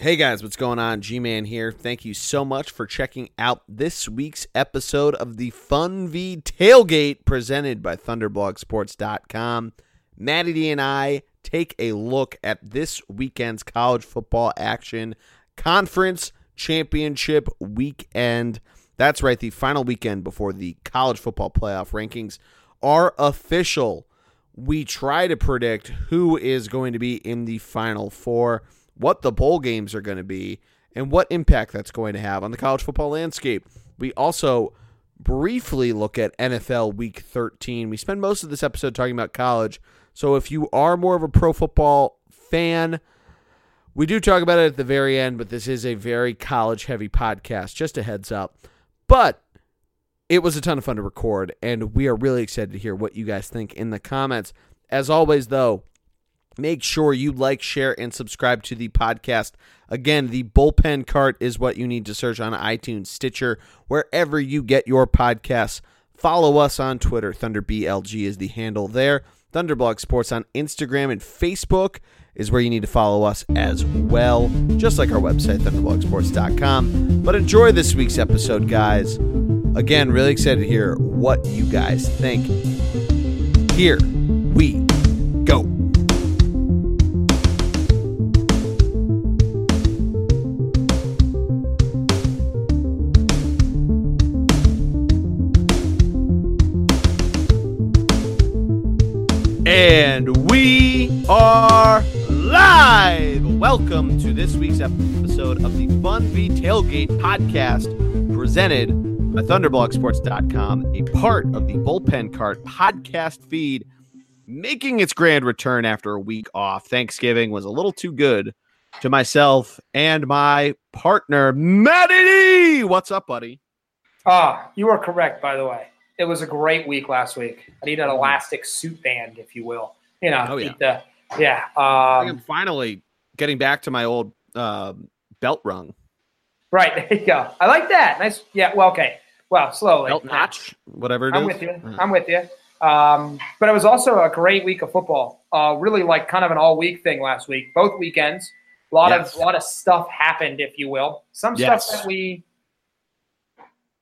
Hey guys, what's going on? G Man here. Thank you so much for checking out this week's episode of the Funvee Tailgate presented by ThunderblogSports.com. Matty D and I take a look at this weekend's college football action conference championship weekend. That's right, the final weekend before the college football playoff rankings are official. We try to predict who is going to be in the final four what the bowl games are going to be, and what impact that's going to have on the college football landscape. We also briefly look at NFL Week 13. We spend most of this episode talking about college. So if you are more of a pro football fan, we do talk about it at the very end, but this is a very college heavy podcast, just a heads up. But it was a ton of fun to record, and we are really excited to hear what you guys think in the comments. As always, though, Make sure you like, share, and subscribe to the podcast. Again, the bullpen cart is what you need to search on iTunes, Stitcher, wherever you get your podcasts. Follow us on Twitter. ThunderBLG is the handle there. Thunderblog Sports on Instagram and Facebook is where you need to follow us as well, just like our website, thunderblogsports.com. But enjoy this week's episode, guys. Again, really excited to hear what you guys think. Here we And we are live. Welcome to this week's episode of the Funvee Tailgate podcast presented by ThunderblogSports.com, a part of the Bullpen Cart podcast feed, making its grand return after a week off. Thanksgiving was a little too good to myself and my partner, D. What's up, buddy? Ah, you are correct, by the way it was a great week last week. I need an mm-hmm. elastic suit band, if you will. You know, oh, yeah. The, yeah. Um, I'm finally getting back to my old uh, belt rung. Right. There you go. I like that. Nice. Yeah. Well, okay. Well, slowly. Belt notch, whatever it I'm is. with you. Uh-huh. I'm with you. Um, but it was also a great week of football. Uh, really like kind of an all week thing last week, both weekends. A lot yes. of a lot of stuff happened, if you will. Some yes. stuff that we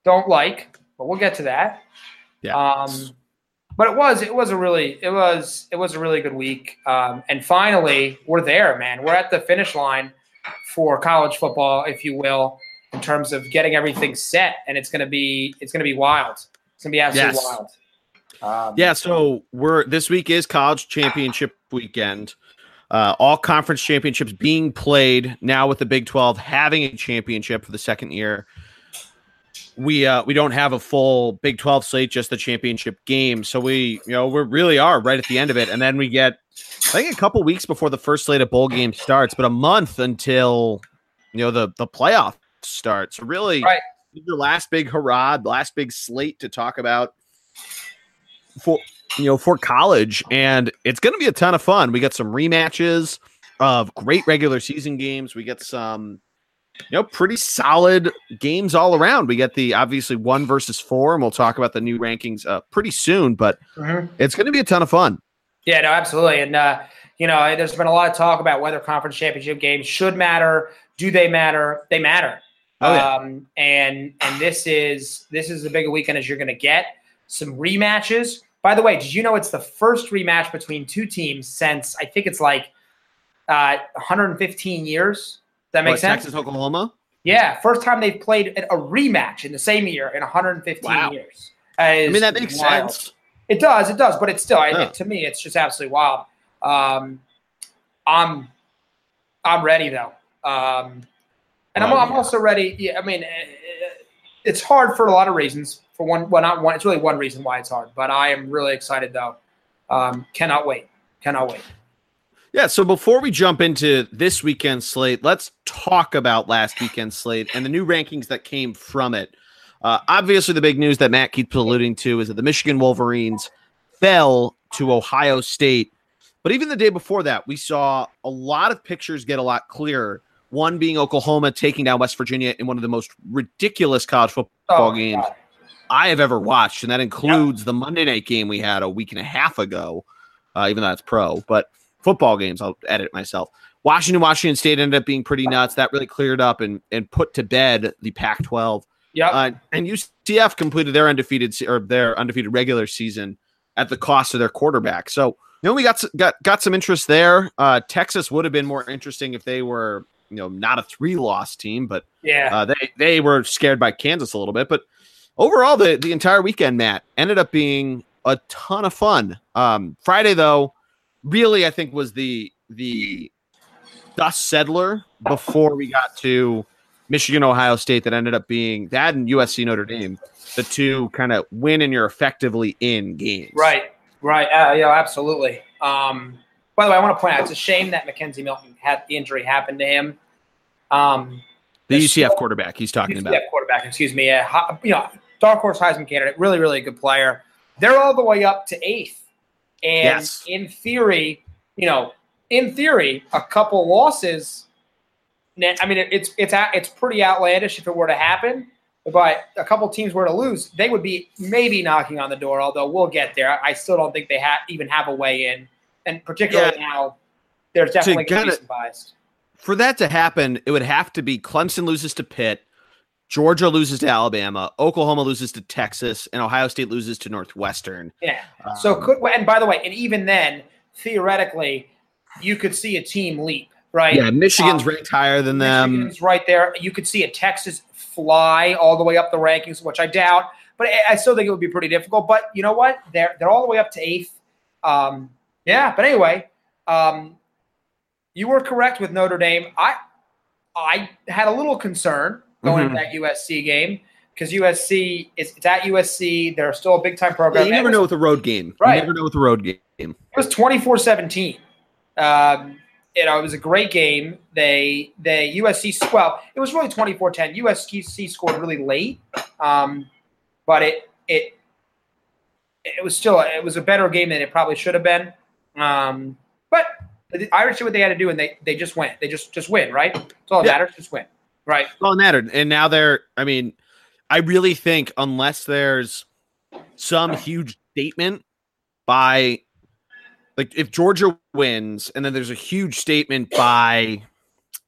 don't like, but we'll get to that. Yeah. Um, but it was it was a really it was it was a really good week. Um, and finally, we're there, man. We're at the finish line for college football, if you will, in terms of getting everything set, and it's gonna be it's gonna be wild. It's gonna be absolutely yes. wild. Um, yeah, so we're this week is college championship weekend. Uh, all conference championships being played now with the Big 12 having a championship for the second year we uh we don't have a full Big 12 slate, just the championship game. So we, you know, we really are right at the end of it. And then we get I think a couple weeks before the first slate of bowl game starts, but a month until you know the the playoff starts. So really right. the last big hurrah, the last big slate to talk about for you know for college. And it's gonna be a ton of fun. We got some rematches of great regular season games. We get some you know, pretty solid games all around. We get the obviously one versus four, and we'll talk about the new rankings uh, pretty soon. But mm-hmm. it's going to be a ton of fun. Yeah, no, absolutely. And uh, you know, there's been a lot of talk about whether conference championship games should matter. Do they matter? They matter. Oh, yeah. Um, and and this is this is the bigger weekend as you're going to get some rematches. By the way, did you know it's the first rematch between two teams since I think it's like uh, 115 years? That make sense? Texas, Oklahoma. Yeah, first time they've played a rematch in the same year in 115 wow. years. I mean, that makes wild. sense. It does, it does, but it's still yeah. it, to me, it's just absolutely wild. Um, I'm, I'm ready though, um, and I'm, I'm also ready. Yeah, I mean, it's hard for a lot of reasons. For one, well, not one. It's really one reason why it's hard, but I am really excited though. Um, cannot wait. Cannot wait. Yeah, so before we jump into this weekend slate, let's talk about last weekend slate and the new rankings that came from it. Uh, obviously, the big news that Matt keeps alluding to is that the Michigan Wolverines fell to Ohio State. But even the day before that, we saw a lot of pictures get a lot clearer. One being Oklahoma taking down West Virginia in one of the most ridiculous college football oh, games God. I have ever watched, and that includes yep. the Monday night game we had a week and a half ago, uh, even though it's pro. But football games. I'll edit myself. Washington, Washington State ended up being pretty nuts. That really cleared up and and put to bed the Pac-12. Yeah, uh, and UCF completed their undefeated or their undefeated regular season at the cost of their quarterback. So you know we got got got some interest there. Uh, Texas would have been more interesting if they were you know not a three loss team, but yeah, uh, they they were scared by Kansas a little bit. But overall, the the entire weekend, Matt, ended up being a ton of fun. Um, Friday though, really I think was the the dust settler before we got to Michigan, Ohio State that ended up being that and USC Notre Dame, the two kind of win and you're effectively in games. Right, right. Uh, yeah, absolutely. Um, by the way, I want to point out it's a shame that McKenzie Milton had the injury happen to him. Um, the UCF still, quarterback he's talking UCF about. quarterback, excuse me. Uh, you know, dark horse Heisman candidate, really, really good player. They're all the way up to eighth, and yes. in theory, you know, in theory, a couple losses. I mean, it's it's it's pretty outlandish if it were to happen. But a couple teams were to lose, they would be maybe knocking on the door. Although we'll get there. I still don't think they have even have a way in, and particularly yeah. now, there's definitely going to be some bias. For that to happen, it would have to be Clemson loses to Pitt, Georgia loses to Alabama, Oklahoma loses to Texas, and Ohio State loses to Northwestern. Yeah. So um, could and by the way, and even then, theoretically, you could see a team leap, right? Yeah, Michigan's um, ranked higher than them. Michigan's right there. You could see a Texas fly all the way up the rankings, which I doubt, but I still think it would be pretty difficult. But you know what? They're they're all the way up to eighth. Um, yeah, but anyway, um, you were correct with Notre Dame. I I had a little concern going mm-hmm. into that USC game because USC is it's at USC. They're still a big time program. Yeah, you never know with a road game. Right. You never know with a road game. It was 24-17. Um, you know, it was a great game. They they USC well, it was really 24-10. USC scored really late, um, but it it it was still it was a better game than it probably should have been. Um, but the Irish did what they had to do, and they they just went. They just just win, right? That's all that yeah. matters. Just win, right? That mattered, and now they're. I mean, I really think unless there's some huge statement by like if Georgia wins and then there's a huge statement by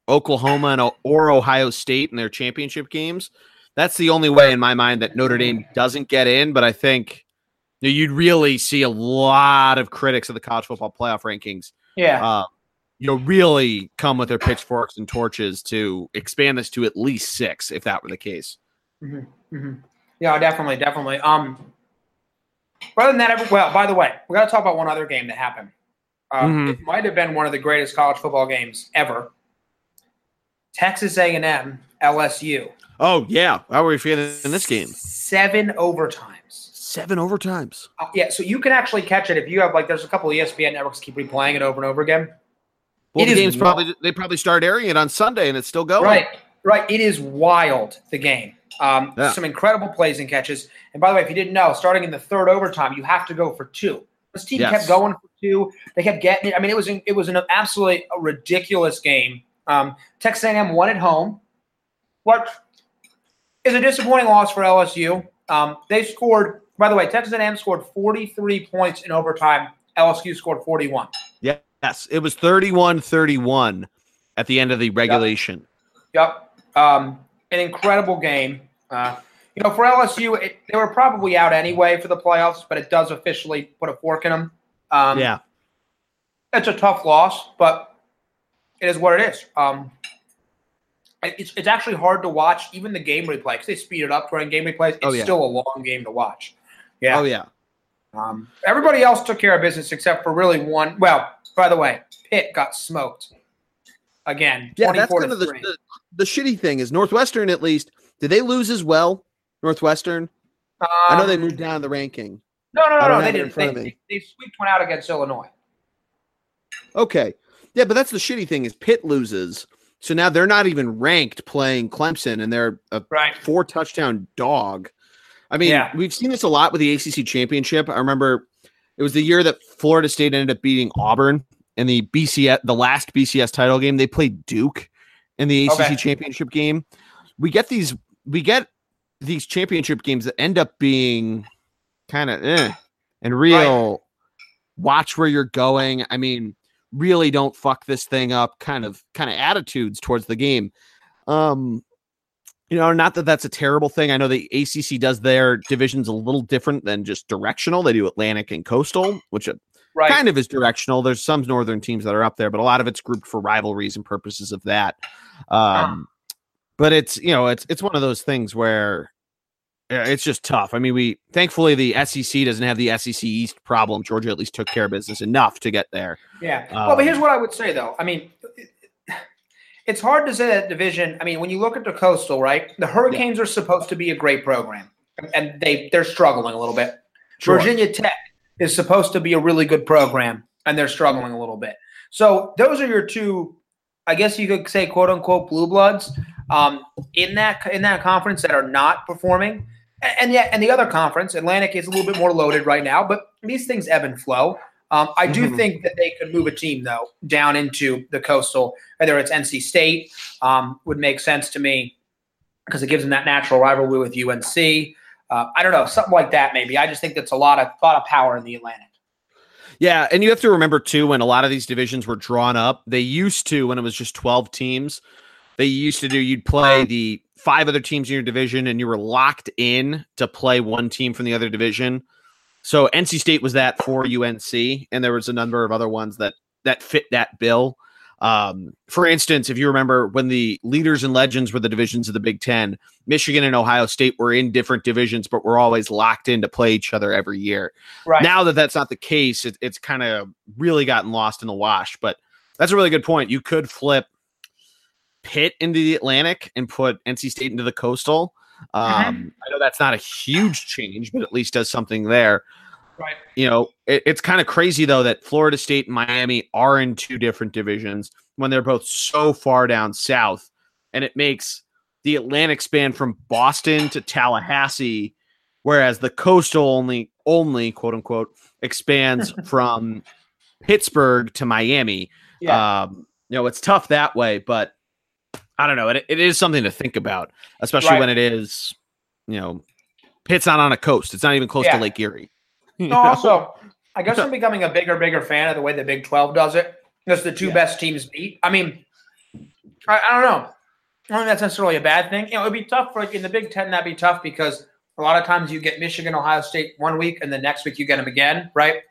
Oklahoma and or Ohio State in their championship games, that's the only way in my mind that Notre Dame doesn't get in. But I think you you'd really see a lot of critics of the college football playoff rankings. Yeah. Uh, you know, really come with their pitchforks and torches to expand this to at least six, if that were the case. Mm-hmm. Mm-hmm. Yeah, definitely, definitely. Um, Rather than that, well, by the way, we got to talk about one other game that happened. Uh, mm-hmm. It might have been one of the greatest college football games ever. Texas A&M, LSU. Oh yeah, how were you feeling in this game? Seven overtimes. Seven overtimes. Uh, yeah, so you can actually catch it if you have like. There's a couple of ESPN networks keep replaying it over and over again. Well, it the game's probably they probably start airing it on Sunday and it's still going. Right, right. It is wild. The game. Um, yeah. Some incredible plays and catches. And by the way, if you didn't know, starting in the third overtime, you have to go for two. This team yes. kept going for two. They kept getting it. I mean, it was it was an absolutely ridiculous game. Um, Texas A&M won at home. What is a disappointing loss for LSU? Um, they scored. By the way, Texas A&M scored 43 points in overtime. LSU scored 41. Yes, it was 31-31 at the end of the regulation. Yep. yep. Um, an incredible game. Uh, you know, for LSU, it, they were probably out anyway for the playoffs, but it does officially put a fork in them. Um, yeah, it's a tough loss, but it is what it is. Um, it's, it's actually hard to watch even the game replay because they speed it up during game replays. It's oh, yeah. still a long game to watch. Yeah. Oh yeah. Um, everybody else took care of business except for really one. Well, by the way, Pitt got smoked again. Yeah, that's kind of the, the, the shitty thing is Northwestern. At least did they lose as well? Northwestern. Um, I know they moved down the ranking. No, no, no, no. They didn't. They, they, they swept one out against Illinois. Okay. Yeah, but that's the shitty thing is Pitt loses. So now they're not even ranked playing Clemson, and they're a right. four touchdown dog. I mean, yeah. we've seen this a lot with the ACC championship. I remember it was the year that Florida State ended up beating Auburn in the BCS, the last BCS title game. They played Duke in the ACC okay. championship game. We get these, we get these championship games that end up being kind of eh, and real. Right. Watch where you're going. I mean, really don't fuck this thing up kind of kind of attitudes towards the game. Um, you know, not that that's a terrible thing. I know the ACC does their divisions a little different than just directional. They do Atlantic and Coastal, which right. kind of is directional. There's some northern teams that are up there, but a lot of it's grouped for rivalries and purposes of that. Um, but it's you know it's it's one of those things where it's just tough. I mean, we thankfully the SEC doesn't have the SEC East problem. Georgia at least took care of business enough to get there. Yeah. Um, well, but here's what I would say though. I mean, it's hard to say that division. I mean, when you look at the Coastal, right? The Hurricanes yeah. are supposed to be a great program, and they they're struggling a little bit. Sure. Virginia Tech is supposed to be a really good program, and they're struggling a little bit. So those are your two, I guess you could say, quote unquote, blue bloods um, in that in that conference that are not performing. And yet, and the other conference, Atlantic, is a little bit more loaded right now. But these things ebb and flow. Um, I do mm-hmm. think that they could move a team though down into the coastal, whether it's NC State, um, would make sense to me because it gives them that natural rivalry with UNC. Uh, I don't know, something like that maybe. I just think that's a lot of lot of power in the Atlantic. Yeah, and you have to remember too when a lot of these divisions were drawn up, they used to when it was just 12 teams, they used to do you'd play the five other teams in your division and you were locked in to play one team from the other division. So NC State was that for UNC, and there was a number of other ones that that fit that bill. Um, for instance, if you remember when the leaders and legends were the divisions of the Big Ten, Michigan and Ohio State were in different divisions, but were always locked in to play each other every year. Right. Now that that's not the case, it, it's kind of really gotten lost in the wash. But that's a really good point. You could flip Pitt into the Atlantic and put NC State into the Coastal. Um, I know that's not a huge change, but at least does something there. Right. You know, it, it's kind of crazy though that Florida State and Miami are in two different divisions when they're both so far down south, and it makes the Atlantic span from Boston to Tallahassee, whereas the coastal only only quote unquote expands from Pittsburgh to Miami. Yeah. Um, you know, it's tough that way, but I don't know. It, it is something to think about, especially right. when it is, you know, Pitt's not on a coast. It's not even close yeah. to Lake Erie. No, also, I guess I'm becoming a bigger, bigger fan of the way the Big 12 does it. Because the two yeah. best teams beat. I mean, I, I, don't know. I don't think that's necessarily a bad thing. You know, it'd be tough for like in the Big Ten. That'd be tough because a lot of times you get Michigan, Ohio State one week, and the next week you get them again, right?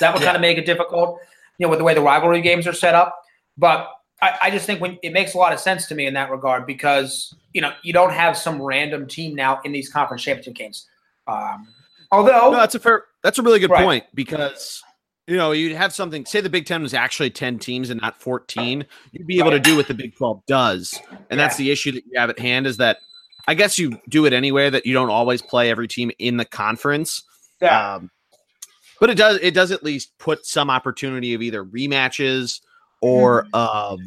That would yeah. kind of make it difficult, you know, with the way the rivalry games are set up. But I, I, just think when it makes a lot of sense to me in that regard because you know you don't have some random team now in these conference championship games. Um, although no, that's a fair, that's a really good right. point because you know you'd have something. Say the Big Ten was actually ten teams and not fourteen, you'd be able to do what the Big Twelve does, and yeah. that's the issue that you have at hand is that I guess you do it anyway that you don't always play every team in the conference. Yeah. Um, but it does it does at least put some opportunity of either rematches or mm-hmm. of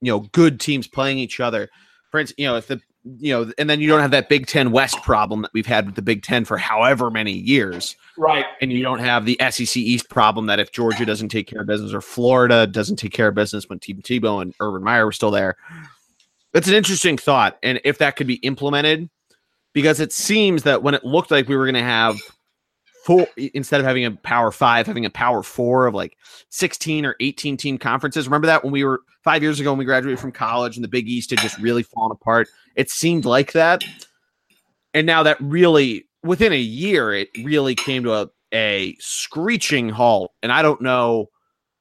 you know good teams playing each other. For instance, you know if the you know, and then you don't have that Big Ten West problem that we've had with the Big Ten for however many years, right? And you don't have the SEC East problem that if Georgia doesn't take care of business or Florida doesn't take care of business when Tim Tebow and Urban Meyer were still there. That's an interesting thought, and if that could be implemented, because it seems that when it looked like we were going to have four instead of having a power five, having a power four of like 16 or 18 team conferences. Remember that when we were five years ago when we graduated from college and the Big East had just really fallen apart? It seemed like that. And now that really within a year, it really came to a, a screeching halt. And I don't know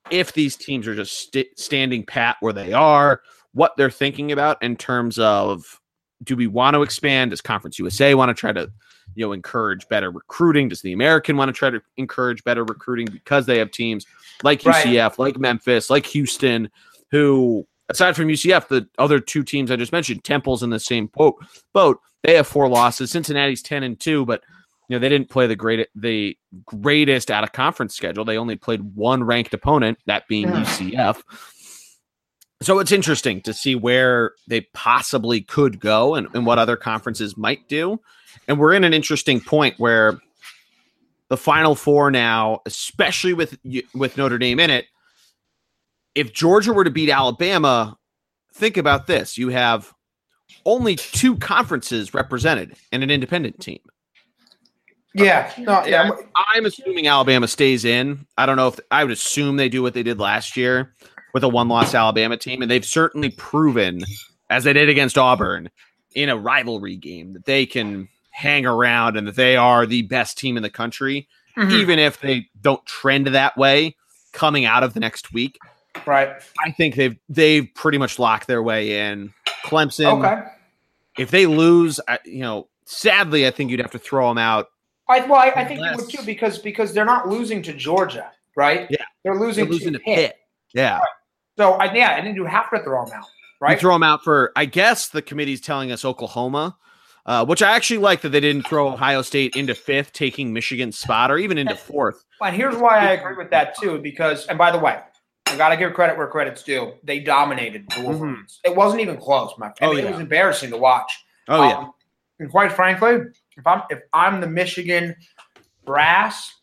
if these teams are just st- standing pat where they are, what they're thinking about in terms of do we want to expand? Does Conference USA want to try to you know encourage better recruiting? Does the American want to try to encourage better recruiting because they have teams like UCF, right. like Memphis, like Houston, who aside from UCF, the other two teams I just mentioned, Temple's in the same boat. Boat. They have four losses. Cincinnati's ten and two, but you know they didn't play the great the greatest out of conference schedule. They only played one ranked opponent, that being yeah. UCF. So it's interesting to see where they possibly could go and, and what other conferences might do. And we're in an interesting point where the final four now, especially with with Notre Dame in it, if Georgia were to beat Alabama, think about this. You have only two conferences represented and an independent team. Yeah, no, yeah. I'm assuming Alabama stays in. I don't know if I would assume they do what they did last year with a one-loss Alabama team, and they've certainly proven, as they did against Auburn, in a rivalry game, that they can hang around and that they are the best team in the country, mm-hmm. even if they don't trend that way coming out of the next week. Right. I think they've they've pretty much locked their way in. Clemson. Okay. If they lose, you know, sadly, I think you'd have to throw them out. I, well, I, I think you would too because because they're not losing to Georgia, right? Yeah, they're losing, they're losing to, to Pitt. Pitt. Yeah. Right. So I, yeah, I think you have to throw them out, right? You throw them out for. I guess the committee's telling us Oklahoma. Uh, which I actually like that they didn't throw Ohio State into fifth, taking Michigan's spot, or even into fourth. And here's why I agree with that too, because and by the way, I got to give credit where credit's due. They dominated the Wolverines. Mm-hmm. It wasn't even close, my friend. Oh, yeah. It was embarrassing to watch. Oh um, yeah. And quite frankly, if I'm if I'm the Michigan brass,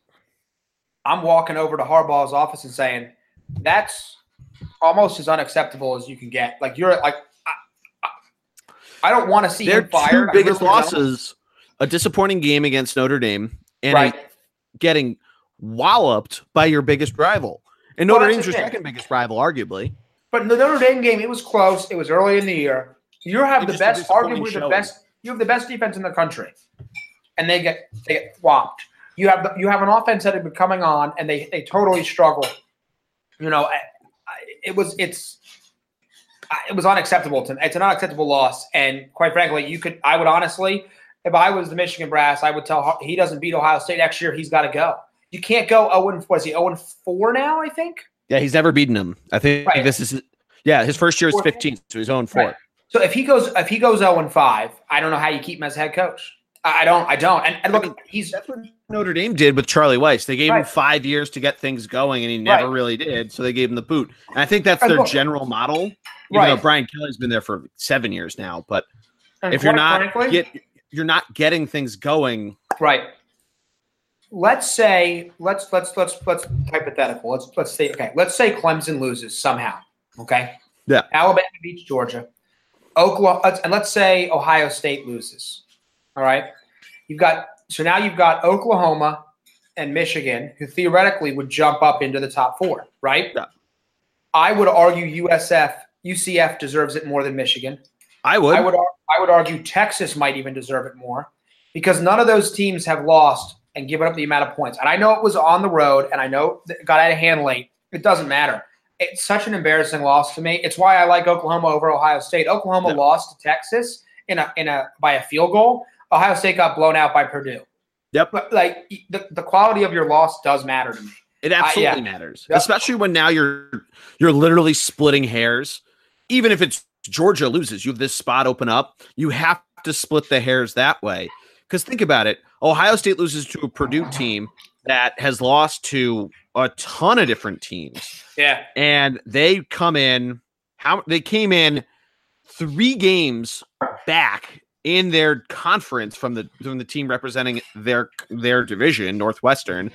I'm walking over to Harbaugh's office and saying, "That's almost as unacceptable as you can get." Like you're like, I, I, I don't want to see Their him fired. two biggest losses: a disappointing game against Notre Dame and right. getting walloped by your biggest rival. And Notre well, Dame's your second biggest rival, arguably. But in the Notre Dame game, it was close. It was early in the year. You have the best, arguably the best. You have the best defense in the country, and they get they get whopped. You have the, you have an offense that had been coming on, and they they totally struggle. You know, I, I, it was it's it was unacceptable. To, it's an unacceptable loss, and quite frankly, you could I would honestly, if I was the Michigan brass, I would tell he doesn't beat Ohio State next year. He's got to go. You can't go 0 and was he 0 and 4 now, I think? Yeah, he's never beaten him. I think right. this is yeah, his first year is 15, so he's 0 and 4. Right. So if he goes if he goes 0 and 5, I don't know how you keep him as head coach. I don't. I don't. And, and look, he's that's what Notre Dame did with Charlie Weis. They gave right. him five years to get things going, and he never right. really did. So they gave him the boot. And I think that's their look, general model. Even right. though Brian Kelly's been there for seven years now, but and if you're not frankly, get, you're not getting things going, right? let's say let's let's let's let's hypothetical. Let's let's say okay. Let's say Clemson loses somehow. Okay. Yeah. Alabama beats Georgia. Oklahoma, and let's say Ohio State loses. All right. You've got so now you've got Oklahoma and Michigan, who theoretically would jump up into the top four, right? Yeah. I would argue USF, UCF deserves it more than Michigan. I would. I would. I would argue Texas might even deserve it more because none of those teams have lost and given up the amount of points. And I know it was on the road, and I know it got out of hand late. It doesn't matter. It's such an embarrassing loss to me. It's why I like Oklahoma over Ohio State. Oklahoma yeah. lost to Texas in a in a by a field goal. Ohio State got blown out by Purdue. Yep. But like the, the quality of your loss does matter to me. It absolutely yeah. matters, yep. especially when now you're you're literally splitting hairs. Even if it's Georgia loses, you have this spot open up. You have to split the hairs that way. Because think about it Ohio State loses to a Purdue team that has lost to a ton of different teams. Yeah. And they come in, how they came in three games back in their conference from the from the team representing their their division, Northwestern.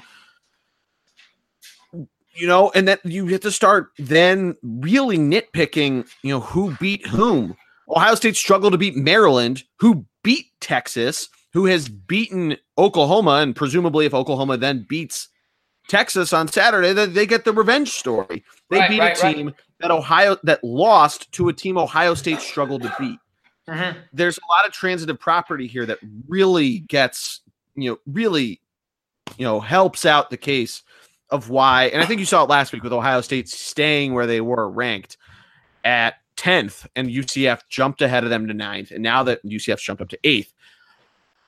You know, and that you have to start then really nitpicking, you know, who beat whom. Ohio State struggled to beat Maryland, who beat Texas who has beaten Oklahoma, and presumably if Oklahoma then beats Texas on Saturday, that they get the revenge story. They right, beat right, a team right. that Ohio that lost to a team Ohio State struggled to beat. Mm-hmm. There's a lot of transitive property here that really gets, you know, really, you know, helps out the case of why. And I think you saw it last week with Ohio State staying where they were ranked at 10th, and UCF jumped ahead of them to ninth. And now that UCF's jumped up to eighth,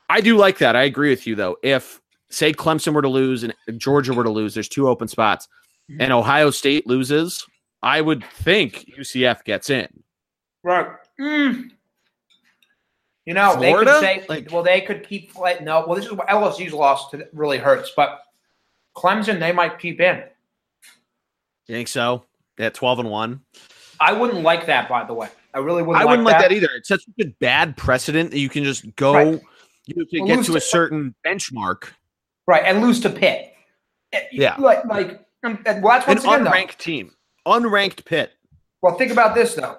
I do like that. I agree with you though. If say Clemson were to lose and Georgia were to lose, there's two open spots, mm-hmm. and Ohio State loses, I would think UCF gets in. Right. Mm. You know, Florida? they could say, like, well, they could keep. No, well, this is what LSU's loss to really hurts, but Clemson they might keep in. You think so? At twelve and one. I wouldn't like that, by the way. I really wouldn't. I wouldn't like that. that. either. It's such a bad precedent that you can just go. Right you can get to, to a certain benchmark, right, and lose to Pitt. Eh, yeah, like like um, well, that's an unranked though. team, unranked Pitt. Well, think about this though.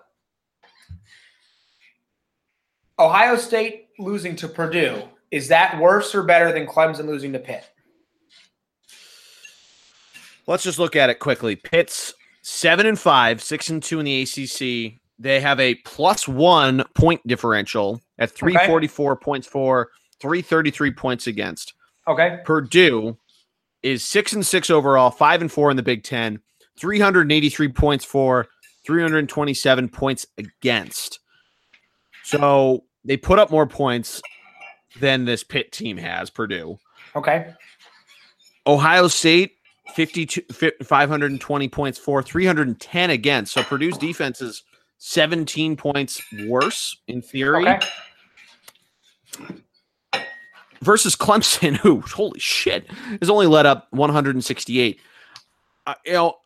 Ohio State losing to Purdue Is that worse or better than Clemson losing to Pitt? Let's just look at it quickly. Pitt's seven and five, six and two in the ACC. They have a plus one point differential at 344 okay. points for, 333 points against. Okay. Purdue is six and six overall, five and four in the Big Ten, 383 points for, 327 points against. So they put up more points than this Pitt team has, Purdue. Okay. Ohio State 52 520 points for 310 against. So Purdue's defense is 17 points worse in theory. Okay. Versus Clemson, who holy shit has only let up 168. Uh, you know,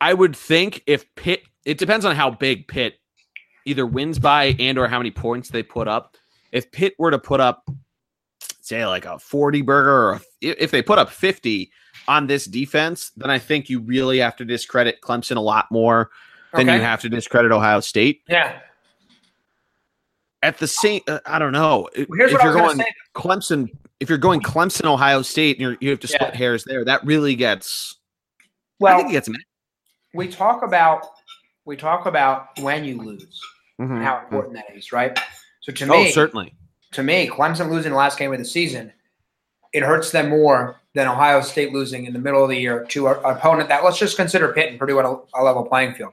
I would think if Pitt, it depends on how big Pitt either wins by and or how many points they put up. If Pitt were to put up, say, like a 40 burger, or if they put up 50, on this defense, then I think you really have to discredit Clemson a lot more than okay. you have to discredit Ohio State. Yeah. At the same, uh, I don't know. Well, if you're going Clemson, if you're going Clemson, Ohio State, and you have to split yeah. hairs there, that really gets. Well, I think it gets. We talk about we talk about when you lose, mm-hmm. how important that is, right? So to oh, me, oh, certainly. To me, Clemson losing the last game of the season, it hurts them more than Ohio State losing in the middle of the year to an opponent that let's just consider Pitt and Purdue at a, a level playing field.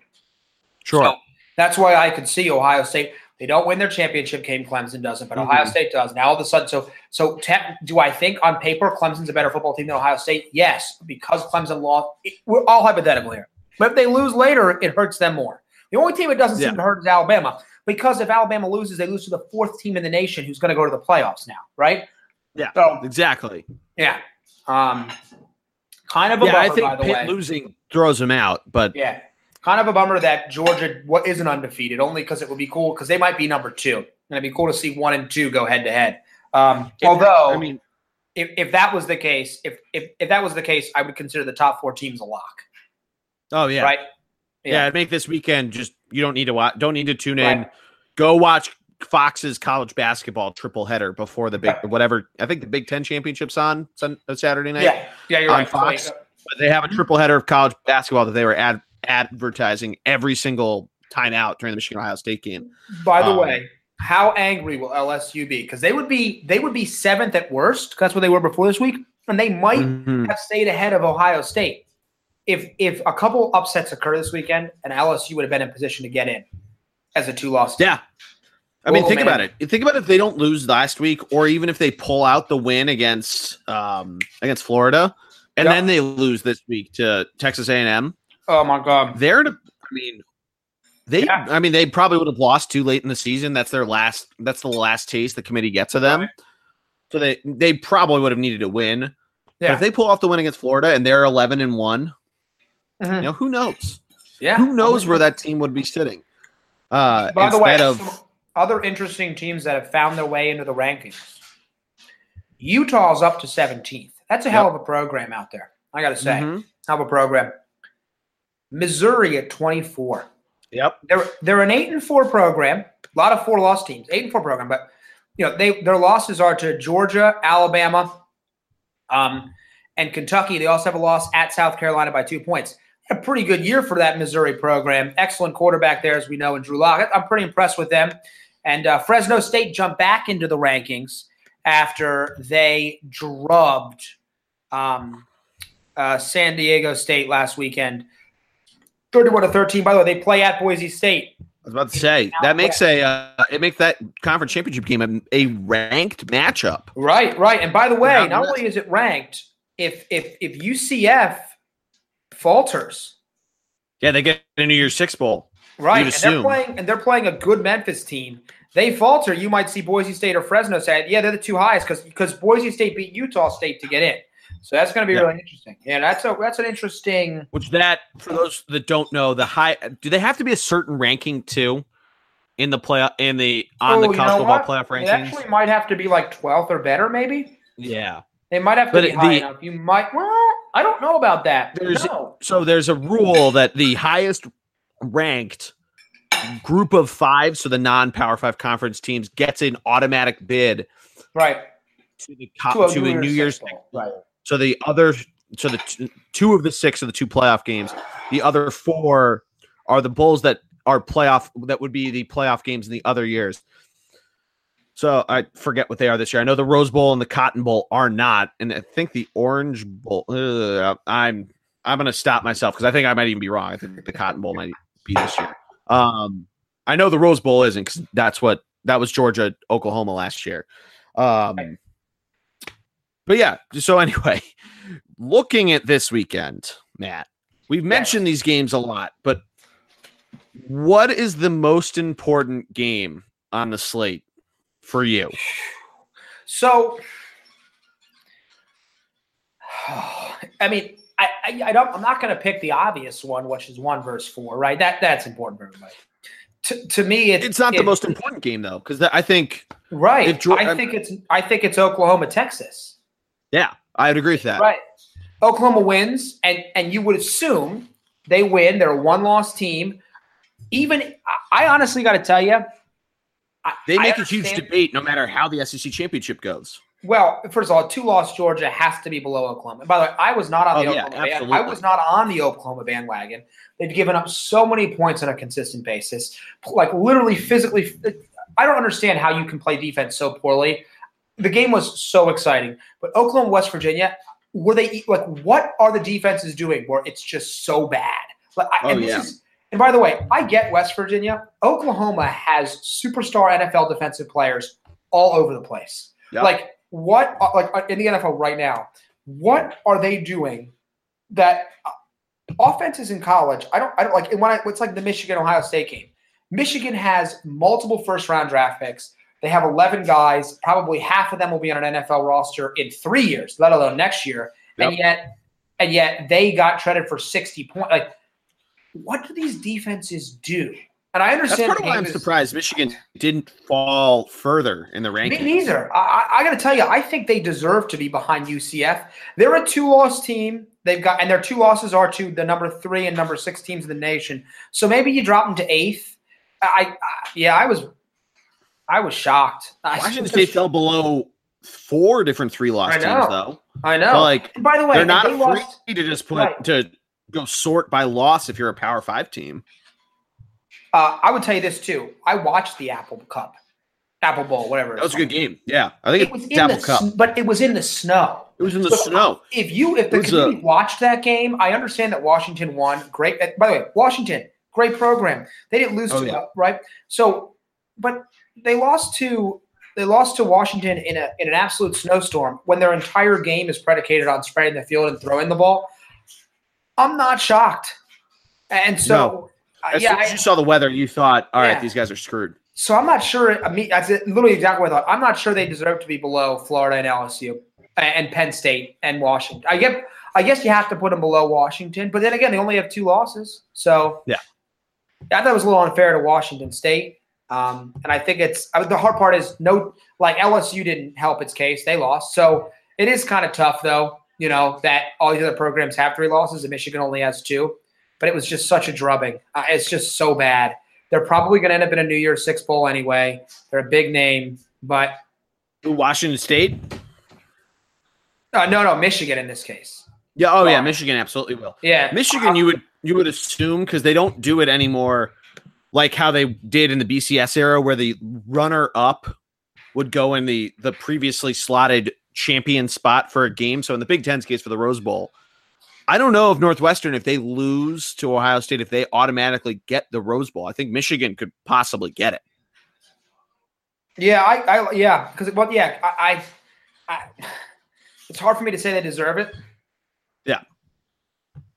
Sure. So that's why I could see Ohio State. They don't win their championship game. Clemson doesn't, but mm-hmm. Ohio State does. Now all of a sudden, so so te- do I think on paper Clemson's a better football team than Ohio State? Yes, because Clemson lost. It, we're all hypothetical here, but if they lose later, it hurts them more. The only team it doesn't yeah. seem to hurt is Alabama because if Alabama loses, they lose to the fourth team in the nation who's going to go to the playoffs now, right? Yeah. So exactly. Yeah. Um, kind of a yeah, bummer, I think by the Pitt way. losing throws him out, but yeah, kind of a bummer that Georgia what isn't undefeated. Only because it would be cool because they might be number two, and it'd be cool to see one and two go head to head. Um, although, I mean, if, if that was the case, if, if if that was the case, I would consider the top four teams a lock. Oh yeah, right. Yeah, yeah make this weekend just you don't need to watch, don't need to tune in. Right. Go watch Fox's college basketball triple header before the big whatever. I think the Big Ten championships on Saturday night. Yeah, yeah, you're on right. Fox. But they have a triple header of college basketball that they were ad- advertising every single time out during the Michigan Ohio State game. By the um, way, how angry will LSU be? Because they would be they would be seventh at worst. That's what they were before this week, and they might mm-hmm. have stayed ahead of Ohio State. If if a couple upsets occur this weekend, and LSU would have been in position to get in as a two loss. Yeah, I mean, think man. about it. Think about if they don't lose last week, or even if they pull out the win against um, against Florida, and yep. then they lose this week to Texas A and M. Oh my God! They're, I mean, they. Yeah. I mean, they probably would have lost too late in the season. That's their last. That's the last taste the committee gets of them. Right. So they they probably would have needed to win. Yeah. But if they pull off the win against Florida and they're eleven and one, mm-hmm. you know who knows? Yeah, who knows where that team would be sitting? Uh, By the way, of other interesting teams that have found their way into the rankings. Utah's up to 17th. That's a yep. hell of a program out there. I got to say, mm-hmm. hell of a program. Missouri at 24. Yep. They're they're an eight and four program. A lot of four loss teams, eight and four program, but you know they their losses are to Georgia, Alabama, um, and Kentucky. They also have a loss at South Carolina by two points a pretty good year for that Missouri program. Excellent quarterback there, as we know, in Drew Lock. I'm pretty impressed with them. And uh, Fresno State jumped back into the rankings after they drubbed um, uh, San Diego State last weekend. 31 to 13. By the way, they play at Boise State. I was about to say that makes a uh, it makes that conference championship game a, a, ranked matchup. Right, right. And by the way, not only is it ranked, if if if UCF falters. Yeah, they get into your six bowl. Right, and they're playing and they're playing a good Memphis team. They falter. You might see Boise State or Fresno say, "Yeah, they're the two highest because because Boise State beat Utah State to get in." So that's going to be yeah. really interesting. Yeah, that's a that's an interesting. Which that for those that don't know, the high do they have to be a certain ranking too in the play in the on oh, the college football playoff rankings? It actually might have to be like twelfth or better, maybe. Yeah, they might have to but be high the, enough. You might. Well, I don't know about that. There's no. so there's a rule that the highest ranked group of five, so the non-power five conference teams, gets an automatic bid. Right. to the co- to, the New Year's Bowl. Right. So the other, so the t- two of the six of the two playoff games, the other four are the Bulls that are playoff that would be the playoff games in the other years. So I forget what they are this year. I know the Rose Bowl and the Cotton Bowl are not, and I think the Orange Bowl. Uh, I'm I'm going to stop myself because I think I might even be wrong. I think the Cotton Bowl might be this year. Um, I know the Rose Bowl isn't because that's what that was Georgia Oklahoma last year. Um, but yeah. So anyway, looking at this weekend, Matt, we've mentioned these games a lot, but what is the most important game on the slate for you? So, I mean, I, I, I don't. I'm not going to pick the obvious one, which is one verse four, right? That that's important for everybody. To, to me, it, it's not it, the most important game though, because I think right. If, I think it's I think it's Oklahoma Texas. Yeah, I would agree with that. Right. Oklahoma wins, and and you would assume they win. They're a one loss team. Even I honestly got to tell you, they make a huge debate no matter how the SEC championship goes. Well, first of all, two loss Georgia has to be below Oklahoma. By the way, I was not on oh, the oh, Oklahoma yeah, band. I was not on the Oklahoma bandwagon. They've given up so many points on a consistent basis, like literally physically. I don't understand how you can play defense so poorly. The game was so exciting, but Oklahoma, West Virginia, were they like? What are the defenses doing where it's just so bad? Like, oh, and yeah. Is, and by the way, I get West Virginia. Oklahoma has superstar NFL defensive players all over the place. Yep. Like what, uh, like uh, in the NFL right now, what are they doing that uh, offenses in college? I don't, I don't like when I, it's like the Michigan Ohio State game. Michigan has multiple first round draft picks. They have 11 guys. Probably half of them will be on an NFL roster in three years, let alone next year. Yep. And yet, and yet they got traded for 60 points. Like what do these defenses do? And I understand. That's part of why I'm surprised Michigan didn't fall further in the rankings. Me neither. I, I got to tell you, I think they deserve to be behind UCF. They're a two-loss team. They've got, and their two losses are to the number three and number six teams in the nation. So maybe you drop them to eighth. I, I yeah, I was, I was shocked. Washington State fell below four different three-loss teams, though. I know. So like, and by the way, they're not they afraid lost, to just put right. to go sort by loss if you're a Power Five team. Uh, I would tell you this too. I watched the Apple Cup, Apple Bowl, whatever. That was a good game. Yeah, I think it was in Apple the, Cup, but it was in the snow. It was in the so snow. If you if the community a, watched that game, I understand that Washington won. Great. By the way, Washington, great program. They didn't lose oh, to yeah. right. So, but they lost to they lost to Washington in a in an absolute snowstorm when their entire game is predicated on spreading the field and throwing the ball. I'm not shocked. And so, no. Uh, as yeah, soon as you saw the weather, you thought, "All yeah. right, these guys are screwed." So I'm not sure. I mean, that's literally exactly what I thought. I'm not sure they deserve to be below Florida and LSU and Penn State and Washington. I get. I guess you have to put them below Washington, but then again, they only have two losses. So yeah, I thought it was a little unfair to Washington State. Um, and I think it's I mean, the hard part is no, like LSU didn't help its case; they lost. So it is kind of tough, though you know, that all these other programs have three losses and Michigan only has two. But it was just such a drubbing. Uh, it's just so bad. They're probably going to end up in a New Year's Six Bowl anyway. They're a big name, but Washington State. Uh, no, no, Michigan in this case. Yeah. Oh, yeah. Michigan absolutely will. Yeah. Michigan, you would you would assume because they don't do it anymore, like how they did in the BCS era, where the runner up would go in the the previously slotted champion spot for a game. So in the Big Ten's case for the Rose Bowl, I don't know if Northwestern, if they lose to Ohio State, if they automatically get the Rose Bowl. I think Michigan could possibly get it. Yeah, I, I yeah, because well, yeah, I, I, I, it's hard for me to say they deserve it. Yeah.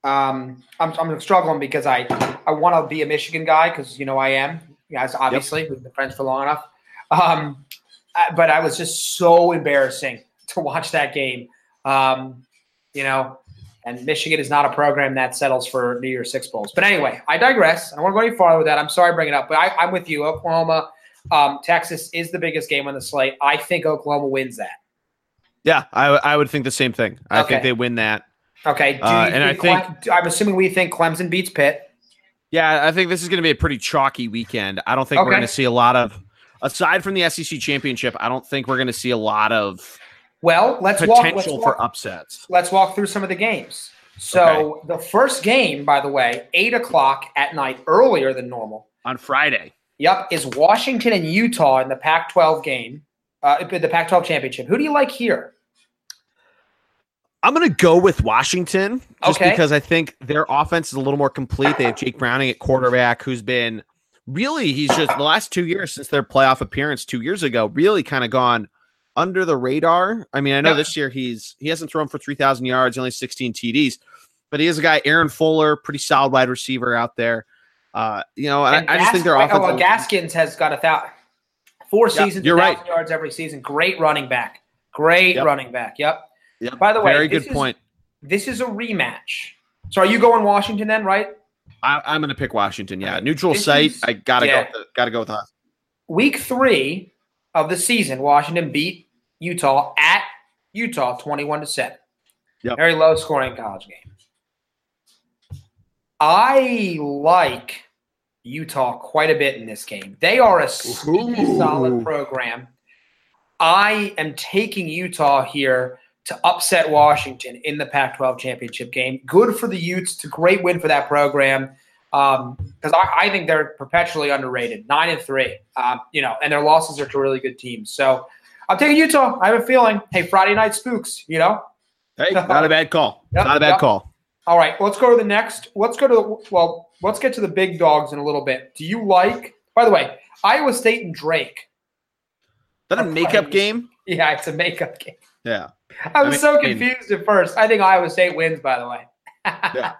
Um, I'm I'm struggling because I I want to be a Michigan guy because you know I am. Guys, obviously yep. we've been friends for long enough. Um, but I was just so embarrassing to watch that game. Um, you know, and Michigan is not a program that settles for New Year's Six bowls. But anyway, I digress. I don't want to go any farther with that. I'm sorry to bring it up, but I, am with you. Oklahoma, um, Texas is the biggest game on the slate. I think Oklahoma wins that. Yeah, I, I would think the same thing. I okay. think they win that. Okay, uh, and I think Cle- I'm assuming we think Clemson beats Pitt. Yeah, I think this is going to be a pretty chalky weekend. I don't think okay. we're going to see a lot of, aside from the SEC championship. I don't think we're going to see a lot of Well, let's potential walk, let's for upsets. Let's walk through some of the games. So okay. the first game, by the way, eight o'clock at night, earlier than normal on Friday. Yep, is Washington and Utah in the Pac-12 game, uh, the Pac-12 championship. Who do you like here? I'm going to go with Washington just okay. because I think their offense is a little more complete. They have Jake Browning at quarterback, who's been really, he's just the last two years since their playoff appearance two years ago, really kind of gone under the radar. I mean, I know yeah. this year he's he hasn't thrown for 3,000 yards, only 16 TDs, but he is a guy, Aaron Fuller, pretty solid wide receiver out there. Uh, you know, I, I, just think their offense. Oh, Gaskins has got a thousand, four seasons, you're right. yards every season. Great running back. Great yep. running back. Yep. Yep. By the way, very good is, point. This is a rematch. So are you going Washington then, right? I, am going to pick Washington. Yeah, neutral this site. Is, I gotta yeah. go. Got to go with us. Week three of the season, Washington beat Utah at Utah, 21 to seven. Yep. Very low scoring college game. I like Utah quite a bit in this game. They are a solid program. I am taking Utah here to upset Washington in the Pac 12 championship game. Good for the Utes. It's a great win for that program because um, I, I, think they're perpetually underrated. Nine and three, um, you know, and their losses are to really good teams. So I'm taking Utah. I have a feeling. Hey, Friday night spooks, you know? Hey, not a bad call. Yep, not a bad yep. call. All right, let's go to the next. Let's go to the, well, let's get to the big dogs in a little bit. Do you like, by the way, Iowa State and Drake? Is that a makeup game? Yeah, it's a makeup game. Yeah. I was I mean, so confused at first. I think Iowa State wins, by the way. yeah.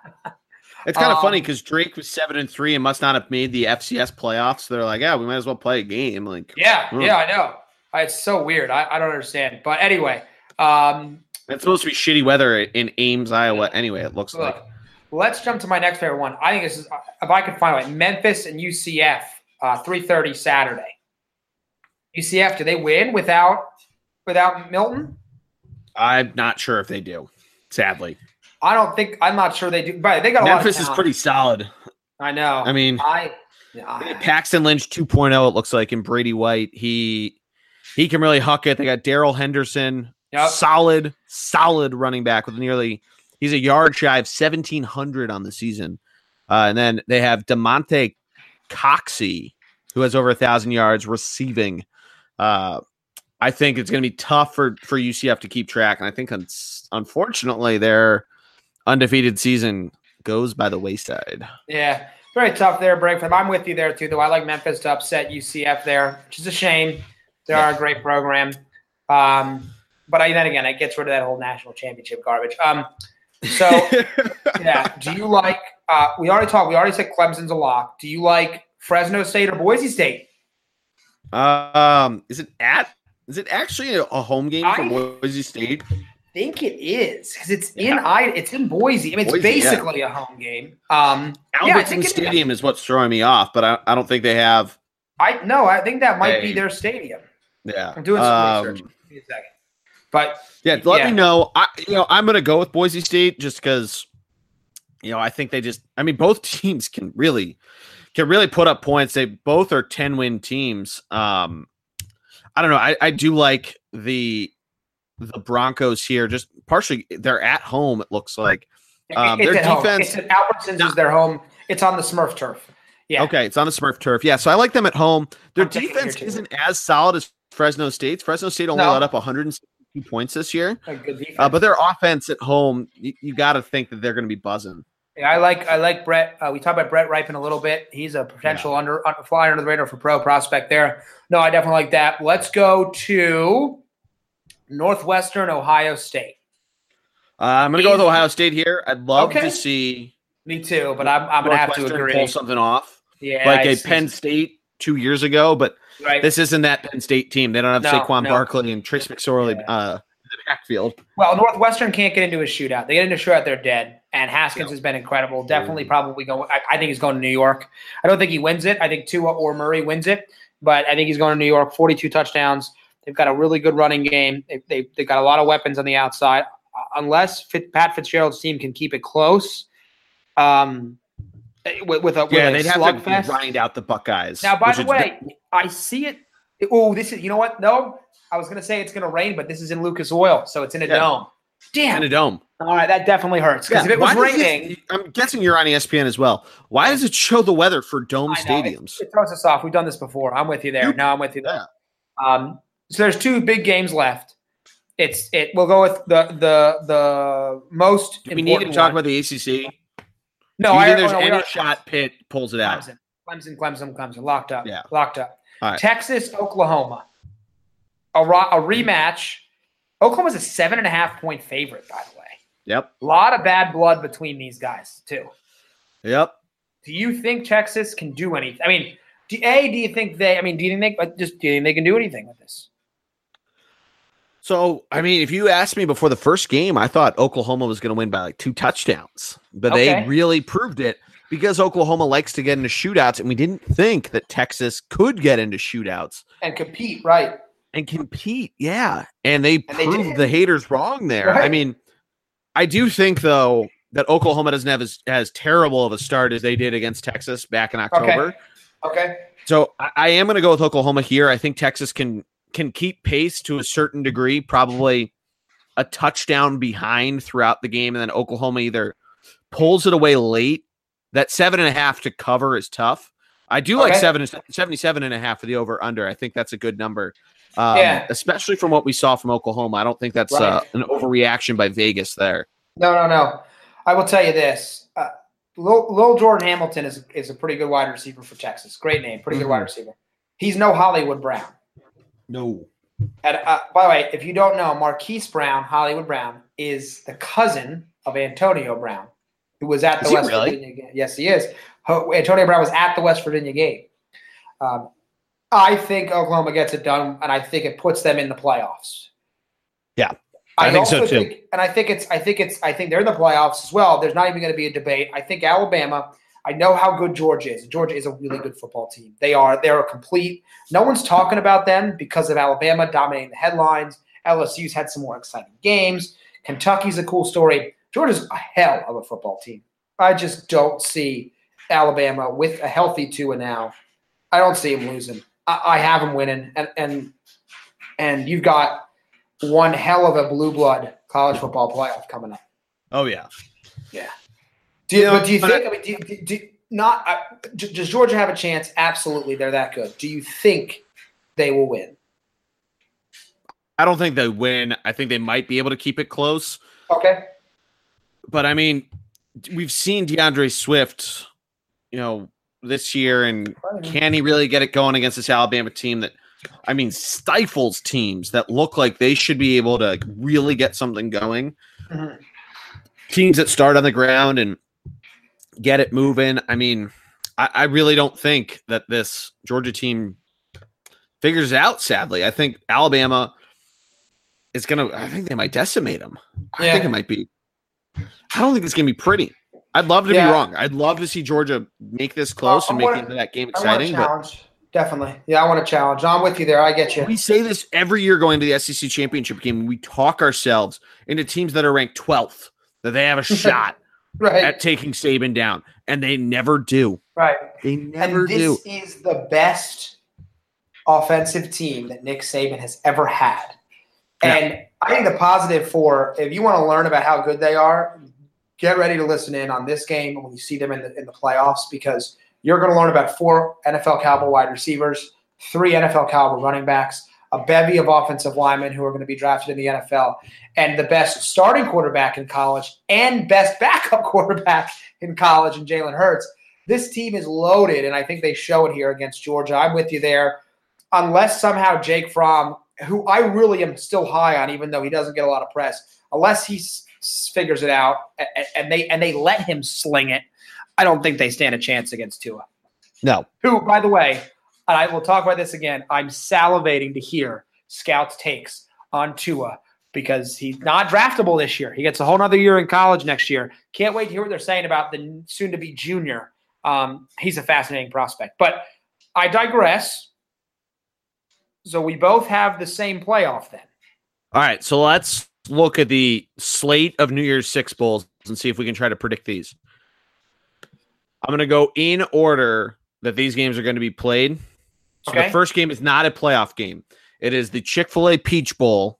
It's kind of um, funny because Drake was seven and three and must not have made the FCS playoffs. So they're like, yeah, we might as well play a game. Like, yeah, oh. yeah, I know. It's so weird. I, I don't understand. But anyway, um, it's supposed to be shitty weather in Ames, Iowa. Anyway, it looks look, like. Let's jump to my next favorite one. I think this is if I could find it, Memphis and UCF, uh, three thirty Saturday. UCF, do they win without without Milton? I'm not sure if they do. Sadly, I don't think I'm not sure they do. But they got a Memphis is pretty solid. I know. I mean, I, I Paxton Lynch 2.0. It looks like in Brady White. He he can really huck it. They got Darrell Henderson, yep. solid, solid running back with nearly he's a yard shy of 1700 on the season. Uh, and then they have Damonte Coxie, who has over a thousand yards receiving. Uh, I think it's going to be tough for for UCF to keep track, and I think un- unfortunately their undefeated season goes by the wayside. Yeah, very tough there, Brentford. I'm with you there too, though. I like Memphis to upset UCF there, which is a shame. They are a great program. Um, but I, then again, it gets rid of that whole national championship garbage. Um, so, yeah, do you like? Uh, we already talked. We already said Clemson's a lock. Do you like Fresno State or Boise State? Um, is it at? Is it actually a, home game I for Boise State? Think it is because it's yeah. in I. It's in Boise. I mean, it's Boise, basically yeah. a home game. Um, Albertson yeah, Stadium is what's throwing me off, but I, I don't think they have. I no, I think that might a, be their stadium. Yeah, I'm doing some um, research. Give me a second. But yeah, let yeah. me know. I you know I'm gonna go with Boise State just because you know I think they just. I mean, both teams can really can really put up points. They both are ten win teams. Um, I don't know. I I do like the the Broncos here. Just partially, they're at home. It looks like um, their defense. Home. It's Albertsons is their home. It's on the Smurf turf. Yeah. Okay, it's on the Smurf turf. Yeah, so I like them at home. Their I'm defense isn't as solid as Fresno State's. Fresno State only no. let up 162 points this year. Uh, but their offense at home, you, you got to think that they're going to be buzzing. Yeah, I like I like Brett. Uh, we talked about Brett Rypien a little bit. He's a potential yeah. under, under fly under the radar for pro prospect there. No, I definitely like that. Let's go to Northwestern Ohio State. Uh, I'm going to go with Ohio State here. I'd love okay. to see. Me too, but I'm, I'm going to have to agree. Pull something off. Yeah, like a Penn State two years ago, but right. this isn't that Penn State team. They don't have no, Saquon no. Barkley and Trace McSorley yeah. uh, in the backfield. Well, Northwestern can't get into a shootout. They get into a shootout, they're dead. And Haskins has been incredible. Definitely, probably going. I, I, think he's going to New York. I don't think he wins it. I think Tua or Murray wins it, but I think he's going to New York. Forty-two touchdowns. They've got a really good running game. They, they, they've got a lot of weapons on the outside. Uh, unless Fit, Pat Fitzgerald's team can keep it close, um, with, with a yeah, with they'd have to grind out the Buckeyes. Now, by the way, I see it. Oh, this is you know what? No, I was going to say it's going to rain, but this is in Lucas Oil, so it's in a yeah. dome. Damn. In a dome. All right, that definitely hurts. Because yeah. if it was raining. It, I'm guessing you're on ESPN as well. Why does it show the weather for dome stadiums? It, it, throws us off. We've done this before. I'm with you there. No, I'm with you there. Yeah. Um, so there's two big games left. It's it. We'll go with the the the most. Do we need to talk one. about the ACC. No, Do you I think oh, there's oh, no, any shot Pitt pulls it out. Clemson, Clemson, Clemson, Clemson, locked up. Yeah, locked up. Texas, Oklahoma, a, a rematch. Oklahoma's a seven and a half point favorite, by the way. Yep. A lot of bad blood between these guys too. Yep. Do you think Texas can do anything? I mean, do, a, do you think they? I mean, do you think they just do you think they can do anything with this? So, I mean, if you asked me before the first game, I thought Oklahoma was going to win by like two touchdowns, but okay. they really proved it because Oklahoma likes to get into shootouts, and we didn't think that Texas could get into shootouts and compete, right? And compete, yeah. And they and proved they the haters wrong there. Right. I mean, I do think though that Oklahoma doesn't have as, as terrible of a start as they did against Texas back in October. Okay. okay. So I, I am going to go with Oklahoma here. I think Texas can can keep pace to a certain degree, probably a touchdown behind throughout the game, and then Oklahoma either pulls it away late. That seven and a half to cover is tough. I do okay. like seven, 77 and a half for the over under. I think that's a good number. Um, yeah. Especially from what we saw from Oklahoma. I don't think that's right. uh, an overreaction by Vegas there. No, no, no. I will tell you this. Uh, Lil, Lil, Jordan Hamilton is, is a pretty good wide receiver for Texas. Great name. Pretty mm-hmm. good wide receiver. He's no Hollywood Brown. No. And uh, by the way, if you don't know, Marquise Brown, Hollywood Brown, is the cousin of Antonio Brown, who was at the is West really? Virginia game. Yes, he is. Antonio Brown was at the West Virginia game. Um, I think Oklahoma gets it done, and I think it puts them in the playoffs. Yeah, I, I think so too. Think, and I think it's, I think it's, I think they're in the playoffs as well. There's not even going to be a debate. I think Alabama I know how good Georgia is. Georgia is a really good football team. They are they're a complete. No one's talking about them because of Alabama dominating the headlines. LSU's had some more exciting games. Kentucky's a cool story. Georgia's a hell of a football team. I just don't see Alabama with a healthy Tua now. I don't see them losing. I, I have them winning, and and and you've got one hell of a blue blood college football playoff coming up. Oh yeah, yeah. Do you, but do you think? I mean, do, do, do not? Uh, does Georgia have a chance? Absolutely, they're that good. Do you think they will win? I don't think they win. I think they might be able to keep it close. Okay. But I mean, we've seen D'Andre Swift, you know, this year, and can he really get it going against this Alabama team that, I mean, stifles teams that look like they should be able to really get something going? Mm-hmm. Teams that start on the ground and get it moving. I mean, I, I really don't think that this Georgia team figures it out. Sadly, I think Alabama is gonna. I think they might decimate them. I yeah. think it might be. I don't think it's gonna be pretty. I'd love to yeah. be wrong. I'd love to see Georgia make this close and make that game exciting. But Definitely. Yeah, I want to challenge. I'm with you there. I get you. We say this every year going to the SEC championship game. We talk ourselves into teams that are ranked 12th, that they have a shot right. at taking Saban down, and they never do. Right. They never and this do. is the best offensive team that Nick Saban has ever had. And. I think the positive for if you want to learn about how good they are, get ready to listen in on this game when you see them in the in the playoffs because you're going to learn about four NFL caliber wide receivers, three NFL caliber running backs, a bevy of offensive linemen who are going to be drafted in the NFL, and the best starting quarterback in college and best backup quarterback in college in Jalen Hurts. This team is loaded, and I think they show it here against Georgia. I'm with you there. Unless somehow Jake Fromm, who I really am still high on, even though he doesn't get a lot of press, unless he s- figures it out and they and they let him sling it, I don't think they stand a chance against Tua. No. Who, by the way, and I will talk about this again. I'm salivating to hear scouts' takes on Tua because he's not draftable this year. He gets a whole other year in college next year. Can't wait to hear what they're saying about the soon to be junior. Um, he's a fascinating prospect. But I digress. So we both have the same playoff then. All right. So let's look at the slate of New Year's Six Bowls and see if we can try to predict these. I'm going to go in order that these games are going to be played. So okay. the first game is not a playoff game. It is the Chick fil A Peach Bowl,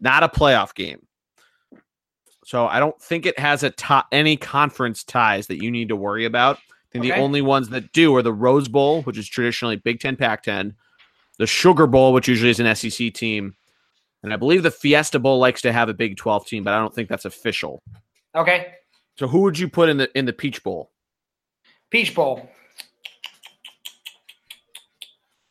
not a playoff game. So I don't think it has a to- any conference ties that you need to worry about. I think the only ones that do are the Rose Bowl, which is traditionally Big Ten, Pac 10, the Sugar Bowl, which usually is an SEC team, and I believe the Fiesta Bowl likes to have a Big 12 team, but I don't think that's official. Okay. So who would you put in the in the Peach Bowl? Peach Bowl.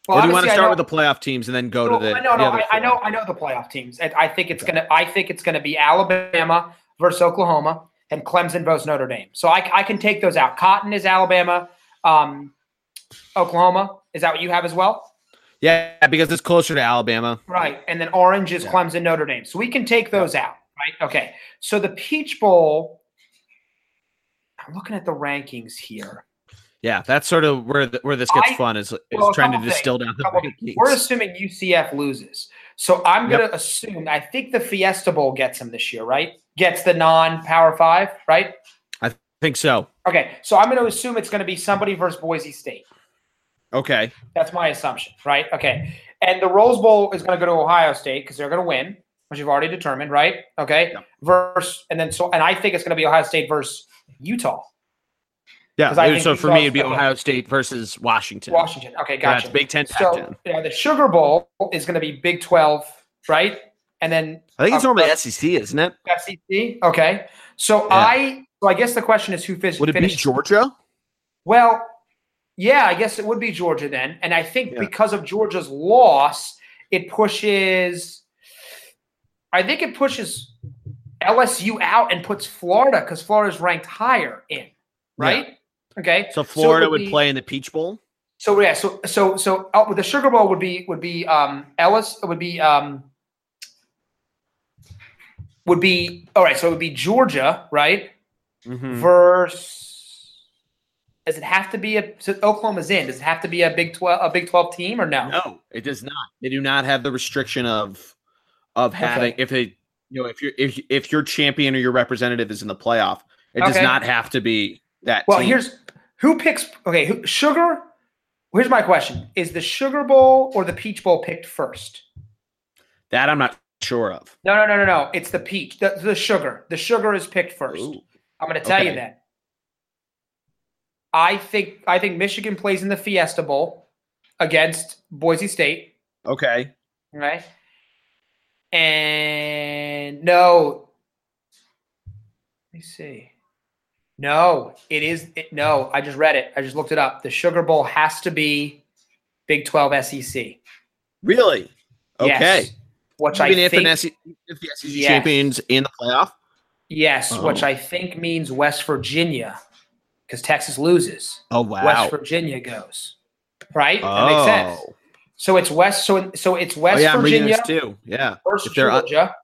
Or do you want to start with the playoff teams and then go No, to the? I know, the I, I know, I know the playoff teams. I think it's gonna. I think it's gonna be Alabama versus Oklahoma and Clemson versus Notre Dame. So I, I can take those out. Cotton is Alabama. Um, Oklahoma is that what you have as well? Yeah, because it's closer to Alabama. Right. And then orange is Yeah. Clemson, Notre Dame. So we can take those out. Right. Okay. So the Peach Bowl. I'm looking at the rankings here. Yeah, that's sort of where the, where this gets I- fun is, is well, trying to distill things, down the. We're assuming UCF loses. So I'm going to assume, I think the Fiesta Bowl gets them this year, right? Gets the non Power Five, right? I think so. Okay. So I'm going to assume it's going to be somebody versus Boise State. Okay. That's my assumption, right? Okay. And the Rose Bowl is going to go to Ohio State because they're going to win, which you've already determined, right? Okay. Yep. Versus, and then so, and I think it's going to be Ohio State versus Utah, Yeah. 'Cause I So for me, it'd be. Ohio State versus Washington. Washington. Okay. Gotcha. That's Big Ten, Pac So Ten. yeah, the Sugar Bowl is going to be Big 12, right? And then I think it's uh, normally uh, SEC, isn't it? SEC. Okay. So Yeah. I so I guess the question is who finished. Would it be Georgia? Well, yeah, I guess it would be Georgia then. And I think Yeah. because of Georgia's loss, it pushes I think it pushes LSU out and puts Florida because Florida's ranked higher in, right? Okay. So Florida would be- play in the Peach Bowl. So yeah, so so so uh, with the Sugar Bowl would be would be um Ellis it would be um would be all right. So it would be Georgia, right? Mm-hmm. Versus does it have to be a so Oklahoma's in? Does it have to be a Big Twelve a Big Twelve team or no? No, it does not. They do not have the restriction of of having if they you know if you're if if your champion or your representative is in the playoff, it does not have to be that. Well, team. here's who picks. Okay, who, Sugar. Here's my question: Is the Sugar Bowl or the Peach Bowl picked first? that I'm not sure of. No, no, no, no, no. It's the Peach. The, the Sugar. The Sugar is picked first. Ooh. I'm going to tell you that. I think I think Michigan plays in the Fiesta Bowl against Boise State. Okay. Right. And no. Let me see. No, it is. It, no, I just read it. I just looked it up. The Sugar Bowl has to be Big 12 SEC. Really? Okay. Yes, which Even I if think, SEC, if the SEC Yes. champions in the playoff. yes, oh. which Oh. I think means West Virginia, because Texas loses. Oh wow. West Virginia goes. Right? That makes oh. sense. Oh. So it's West. So so it's Oh, West yeah, Virginia too. Yeah. versus un- Georgia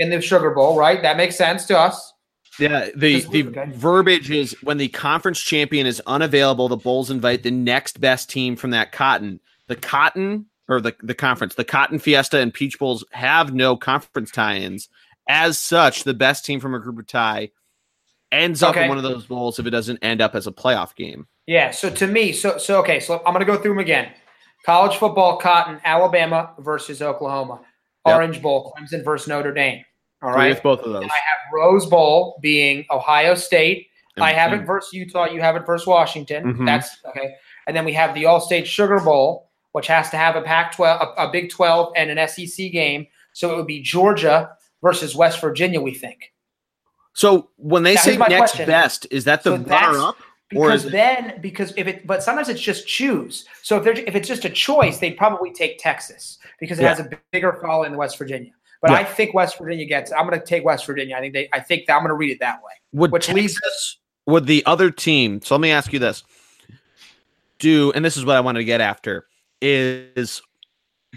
in the Sugar Bowl. Right? That makes sense to us. Yeah, the the verbiage is when the conference champion is unavailable, the Bulls invite the next best team from that cotton. The cotton or the the conference, the Cotton Fiesta and Peach Bowls have no conference tie-ins. As such, the best team from a group of tie ends up Okay. in one of those bowls if it doesn't end up as a playoff game. Yeah. So to me, so so okay. So I'm going to go through them again. College football, Cotton, Alabama versus Oklahoma. Yep. Orange Bowl, Clemson versus Notre Dame. All right. with both of those. I have Rose Bowl being Ohio State. I have And- it versus Utah. You have it versus Washington. Mhm. That's okay. And then we have the All-State Sugar Bowl, which has to have a Pac-12, a, a Big 12, and an SEC game. So it would be Georgia versus West Virginia. We think So when they say next question. best, is that the So runner up? Because then because if it but sometimes it's just choose. So if they're if it's just a choice, they'd probably take Texas because it Yeah. has a bigger following than West Virginia. But Yeah. I think West Virginia gets. I'm going to take West Virginia. I think they. I think that I'm going to read it that way. Would Which leads- Texas, would the other team? So let me ask you this: Do and this is what I wanted to get after is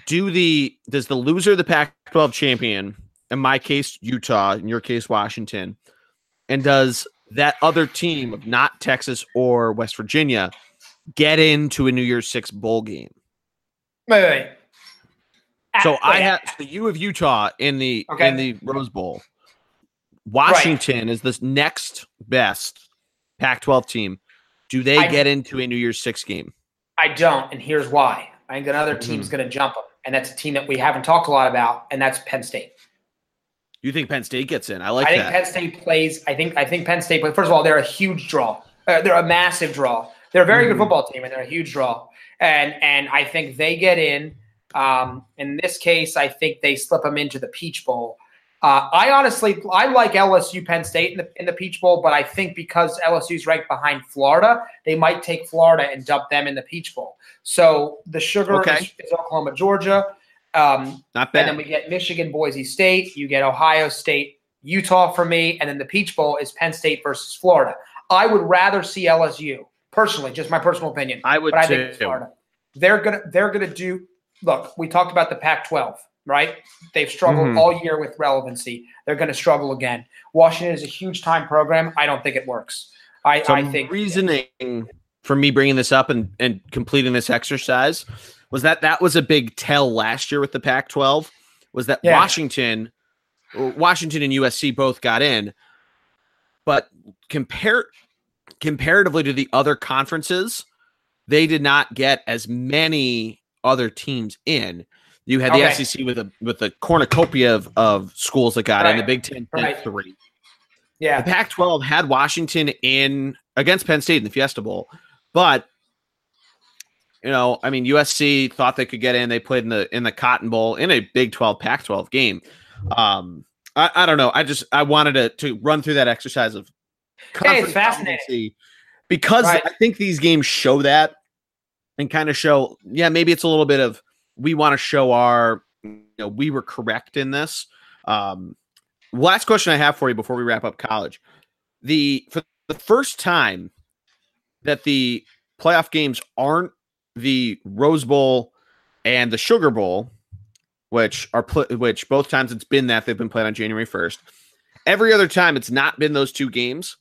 do the does the loser of the Pac-12 champion, in my case Utah, in your case Washington, and does that other team of not Texas or West Virginia get into a New Year's Six bowl game? Wait, wait. wait. So I have so you have Utah in the Okay. in the Rose Bowl. Washington is this next best Pac-12 team. Do they I- get into a New Year's Six game? I don't, and here's why. I think another Hmm. team's going to jump them, and that's a team that we haven't talked a lot about, and that's Penn State. You think Penn State gets in? I like. I think that. Penn State plays. I think I think Penn State. But first of all, they're a huge draw. Uh, they're a massive draw. They're a very mm-hmm. good football team, and they're a huge draw. And and I think they get in. Um, in this case, I think they slip them into the Peach Bowl. Uh, I honestly, I like LSU Penn State in the, in the Peach Bowl, but I think because LSU's ranked behind Florida, they might take Florida and dump them in the Peach Bowl. So the sugar okay. is, is, Oklahoma, Georgia. Um, Not bad. And then we get Michigan, Boise State. You get Ohio State, Utah for me, and then the Peach Bowl is Penn State versus Florida. I would rather see LSU personally, just my personal opinion. I would but I think Florida. They're gonna they're gonna do. Look, we talked about the Pac-12 right? They've struggled mm-hmm. all year with relevancy. They're going to struggle again. Washington is a huge time program. I don't think it works. I, Some I think reasoning for me bringing this up and, and completing this exercise was that that was a big tell last year with the Pac-12 was that yeah. Washington, Washington and USC both got in, but compare comparatively to the other conferences, they did not get as many other teams in. You had the okay. SEC with a with a cornucopia of, of schools that got right. in. The Big Ten right. three. Yeah, the Pac-12 had Washington in against Penn State in the Fiesta Bowl, but you know, I mean, USC thought they could get in. They played in the in the Cotton Bowl in a Big 12 Pac-12 game. Um, I, I don't know. I just I wanted to to run through that exercise of hey, it's fascinating because right. I think these games show that and kind of show. Yeah, maybe it's a little bit of we want to show our you know we were correct in this. Um, last question I have for you before we wrap up college. The for the first time that the playoff games aren't the Rose Bowl and the Sugar Bowl, which are pl- which both times it's been that they've been played on January 1st. Every other time it's not been those two games.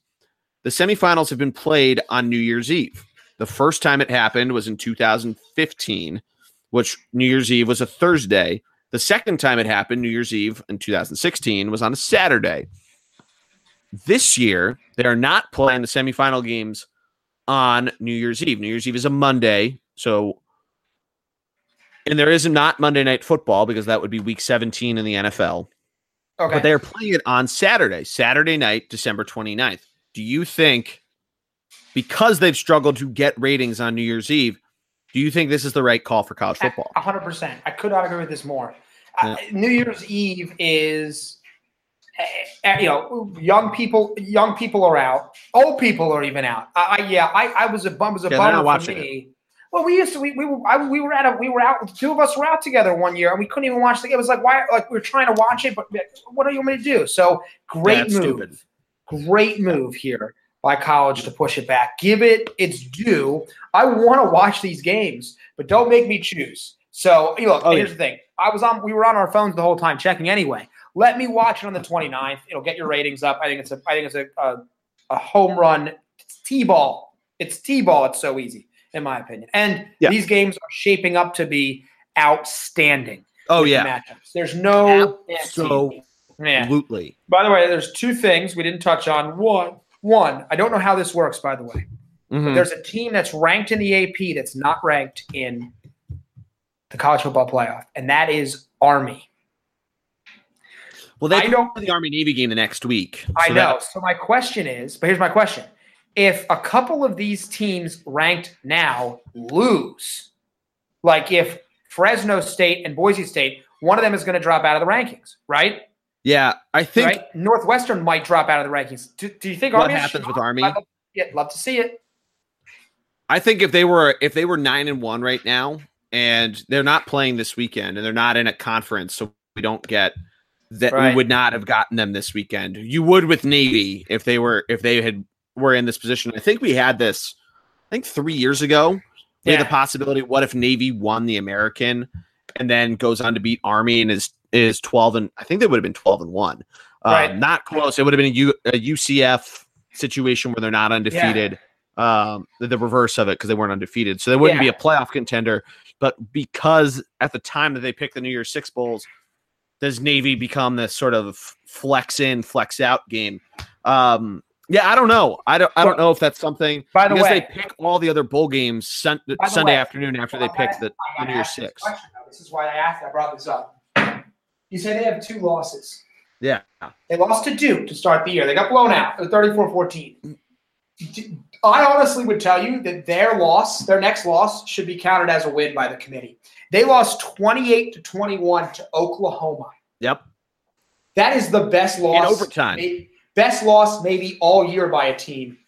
The semifinals have been played on New Year's Eve. The first time it happened was in 2015 which New Year's Eve was a Thursday. The second time it happened, New Year's Eve in 2016, was on a Saturday. This year, they are not playing the semifinal games on New Year's Eve. New Year's Eve is a Monday. So, and there is not Monday night football because that would be week 17 in the NFL. Okay. But they are playing it on Saturday, Saturday night, December 29th. Do you think, because they've struggled to get ratings on New Year's Eve, do you think this is the right call for college football? 100%. I could not agree with this more. Yeah. Uh, New Year's Eve is uh, you know, young people, young people are out. Old people are even out. I, I yeah, I, I was a bum, was a yeah, bummer for me. It. Well, we used to, we, we were, I, we were at a, we were out. Two of us were out together one year, and we couldn't even watch the. It was like why, like we were trying to watch it, but what do you want me to do? So great yeah, move, stupid. great move here by college to push it back. Give it its due. I want to watch these games, but don't make me choose. So, you know, oh, here's yeah. the thing. I was on we were on our phones the whole time checking anyway. Let me watch it on the 29th. It'll get your ratings up. I think it's a I think it's a a, a home run. T-ball. It's T-ball. It's so easy in my opinion. And yeah. these games are shaping up to be outstanding. Oh yeah. Matchups. There's no so absolutely. Yeah. By the way, there's two things we didn't touch on. One, one, I don't know how this works, by the way. Mm-hmm. There's a team that's ranked in the AP that's not ranked in the college football playoff, and that is Army. Well, they don't the Army Navy game the next week. So I know. That- so my question is, but here's my question: If a couple of these teams ranked now lose, like if Fresno State and Boise State, one of them is going to drop out of the rankings, right? Yeah, I think right? Northwestern might drop out of the rankings. Do, do you think what Army happens with Army? Yeah, love to see it. I think if they were if they were nine and one right now, and they're not playing this weekend, and they're not in a conference, so we don't get that right. we would not have gotten them this weekend. You would with Navy if they were if they had were in this position. I think we had this. I think three years ago. We yeah. had the possibility. What if Navy won the American and then goes on to beat Army and is is 12 and I think they would have been 12 and 1. Uh, right. Not close. It would have been a, U, a UCF situation where they're not undefeated. Yeah. Um, the, the, reverse of it because they weren't undefeated. So they wouldn't yeah. be a playoff contender. But because at the time that they picked the New Year's Six Bowls, does Navy become this sort of flex in, flex out game? Um, yeah, I don't know. I don't. I don't know if that's something. By the way, they pick all the other bowl games sun, Sunday way, afternoon after they pick the, the New Year's Six. This is why I asked. I brought this up. You say they have two losses. Yeah. They lost to Duke to start the year. They got blown out 34 14. I honestly would tell you that their loss, their next loss, should be counted as a win by the committee. They lost 28 to 21 to Oklahoma. Yep. That is the best loss in overtime. Maybe, best loss maybe all year by a team.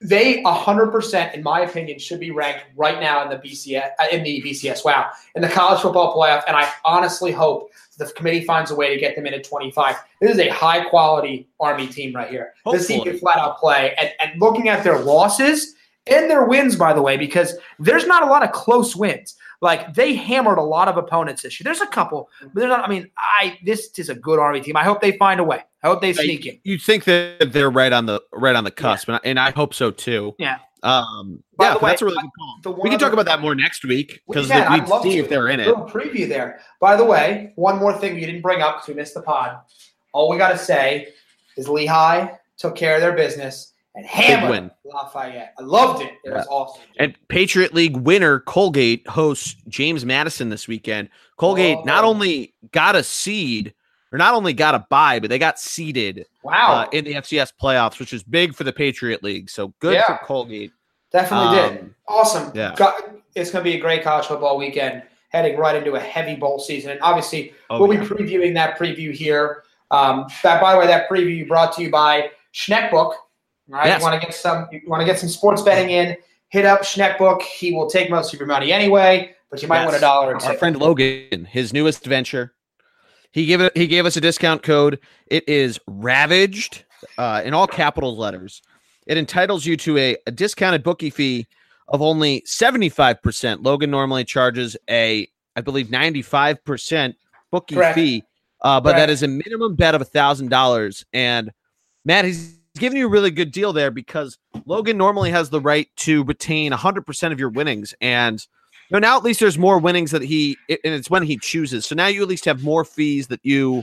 They 100%, in my opinion, should be ranked right now in the BCS, uh, in the BCS. Wow, in the college football playoff, and I honestly hope the committee finds a way to get them in at 25. This is a high quality Army team right here. Hopefully. This team can flat out play. And, and looking at their losses and their wins, by the way, because there's not a lot of close wins. Like they hammered a lot of opponents this year. There's a couple, but there's not. I mean, I this is a good Army team. I hope they find a way. I hope they sneak in. You think that they're right on the right on the cusp, yeah. and I hope so too. Yeah. Um, yeah, way, that's a really good call. We can talk about that more next week because we would see to. if they're in it. Little preview there. By the way, one more thing you didn't bring up because we missed the pod. All we got to say is Lehigh took care of their business and hammered Lafayette. I loved it. It yeah. was awesome. And Patriot League winner Colgate hosts James Madison this weekend. Colgate oh. not only got a seed or not only got a bye, but they got seeded. Wow. Uh, in the FCS playoffs, which is big for the Patriot League. So good yeah. for Colgate. Definitely um, did. Awesome. Yeah. It's going to be a great college football weekend, heading right into a heavy bowl season. And obviously, oh, we'll yeah. be previewing that preview here. Um, that, by the way, that preview brought to you by Schneckbook. Right, yes. you want to get some, you want to get some sports betting in. Hit up Schneckbook. He will take most of your money anyway, but you might yes. win a dollar or two. Our friend Logan, his newest venture, he gave it. He gave us a discount code. It is ravaged uh, in all capital letters. It entitles you to a, a discounted bookie fee of only seventy five percent. Logan normally charges a, I believe, ninety five percent bookie Correct. fee, uh, but Correct. that is a minimum bet of a thousand dollars. And Matt, he's giving you a really good deal there because Logan normally has the right to retain 100% of your winnings. And you know, now at least there's more winnings that he, and it's when he chooses. So now you at least have more fees that you,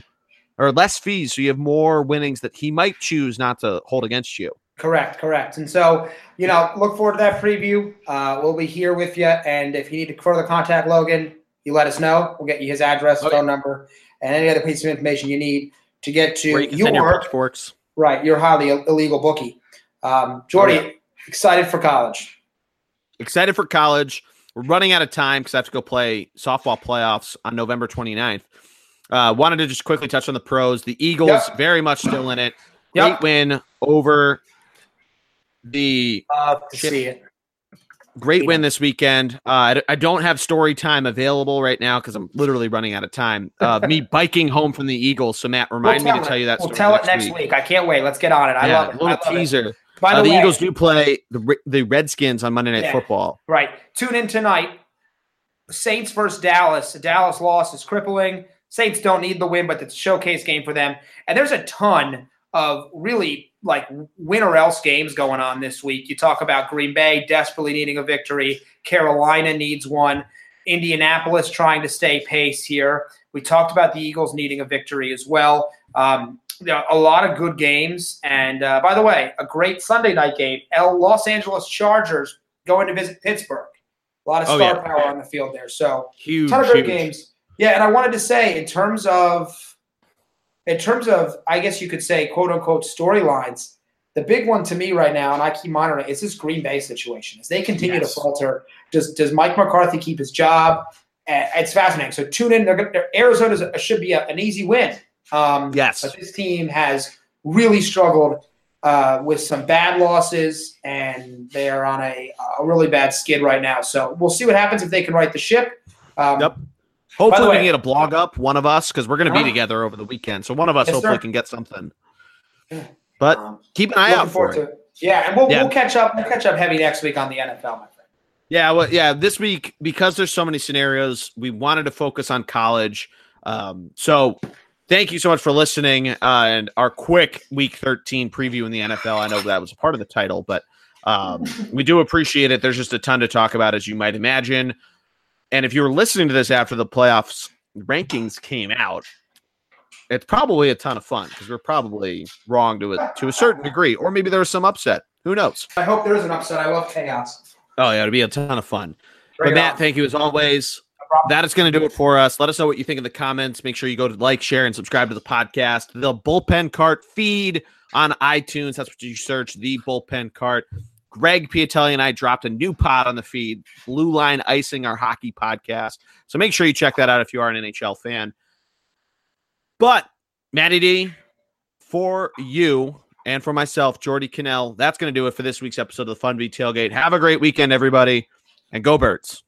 or less fees. So you have more winnings that he might choose not to hold against you. Correct, correct. And so, you know, look forward to that preview. Uh, we'll be here with you. And if you need to further contact Logan, you let us know. We'll get you his address, okay. phone number, and any other piece of information you need to get to you your, your pitchforks. Right, you're highly illegal bookie. Um, Geordie, excited for college. Excited for college. We're running out of time because I have to go play softball playoffs on November 29th. Uh, wanted to just quickly touch on the pros. The Eagles yep. very much still in it. Yep. Great win over the. Uh, to see it. Great win this weekend. Uh, I, I, don't have story time available right now because I'm literally running out of time. Uh, me biking home from the Eagles. So Matt, remind we'll me to tell you that. We'll tell next it next week. week. I can't wait. Let's get on it. I yeah, love it. A little teaser. It. By the, uh, the way, Eagles do play the the Redskins on Monday Night yeah, Football. Right. Tune in tonight. Saints versus Dallas. The Dallas loss is crippling. Saints don't need the win, but it's a showcase game for them. And there's a ton of really like win or else games going on this week. You talk about Green Bay desperately needing a victory, Carolina needs one, Indianapolis trying to stay pace here. We talked about the Eagles needing a victory as well. Um, a lot of good games, and uh, by the way, a great Sunday night game. L Los Angeles Chargers going to visit Pittsburgh. A lot of oh, star oh, yeah. power on the field there. So huge, ton of good games. Yeah, and I wanted to say in terms of in terms of, I guess you could say, quote unquote, storylines, the big one to me right now, and I keep monitoring, is this Green Bay situation. As they continue yes. to falter, does does Mike McCarthy keep his job? it's fascinating. So tune in. They're, Arizona should be a, an easy win. Um, yes, but this team has really struggled uh, with some bad losses, and they are on a, a really bad skid right now. So we'll see what happens if they can right the ship. Um, yep. Hopefully, way, we can get a blog up, one of us, because we're going to be uh-huh. together over the weekend. So one of us yes, hopefully sir. can get something. But um, keep an eye out for it. it. Yeah, and we'll, yeah. we'll catch up. We'll catch up heavy next week on the NFL, my friend. Yeah, well, yeah. This week, because there's so many scenarios, we wanted to focus on college. Um, so thank you so much for listening uh, and our quick Week 13 preview in the NFL. I know that was a part of the title, but um, we do appreciate it. There's just a ton to talk about, as you might imagine. And if you were listening to this after the playoffs rankings came out, it's probably a ton of fun because we're probably wrong to a to a certain degree, or maybe there was some upset. Who knows? I hope there is an upset. I love chaos. Oh yeah, it'll be a ton of fun. Bring but Matt, on. thank you as always. that is going to do it for us. Let us know what you think in the comments. Make sure you go to like, share, and subscribe to the podcast. The Bullpen Cart feed on iTunes. That's what you search. The Bullpen Cart. Greg Piatelli and I dropped a new pod on the feed, Blue Line Icing, our hockey podcast. So make sure you check that out if you are an NHL fan. But Matty D, for you and for myself, Geordie Connell, that's going to do it for this week's episode of the Funvee Tailgate. Have a great weekend, everybody, and go Birds.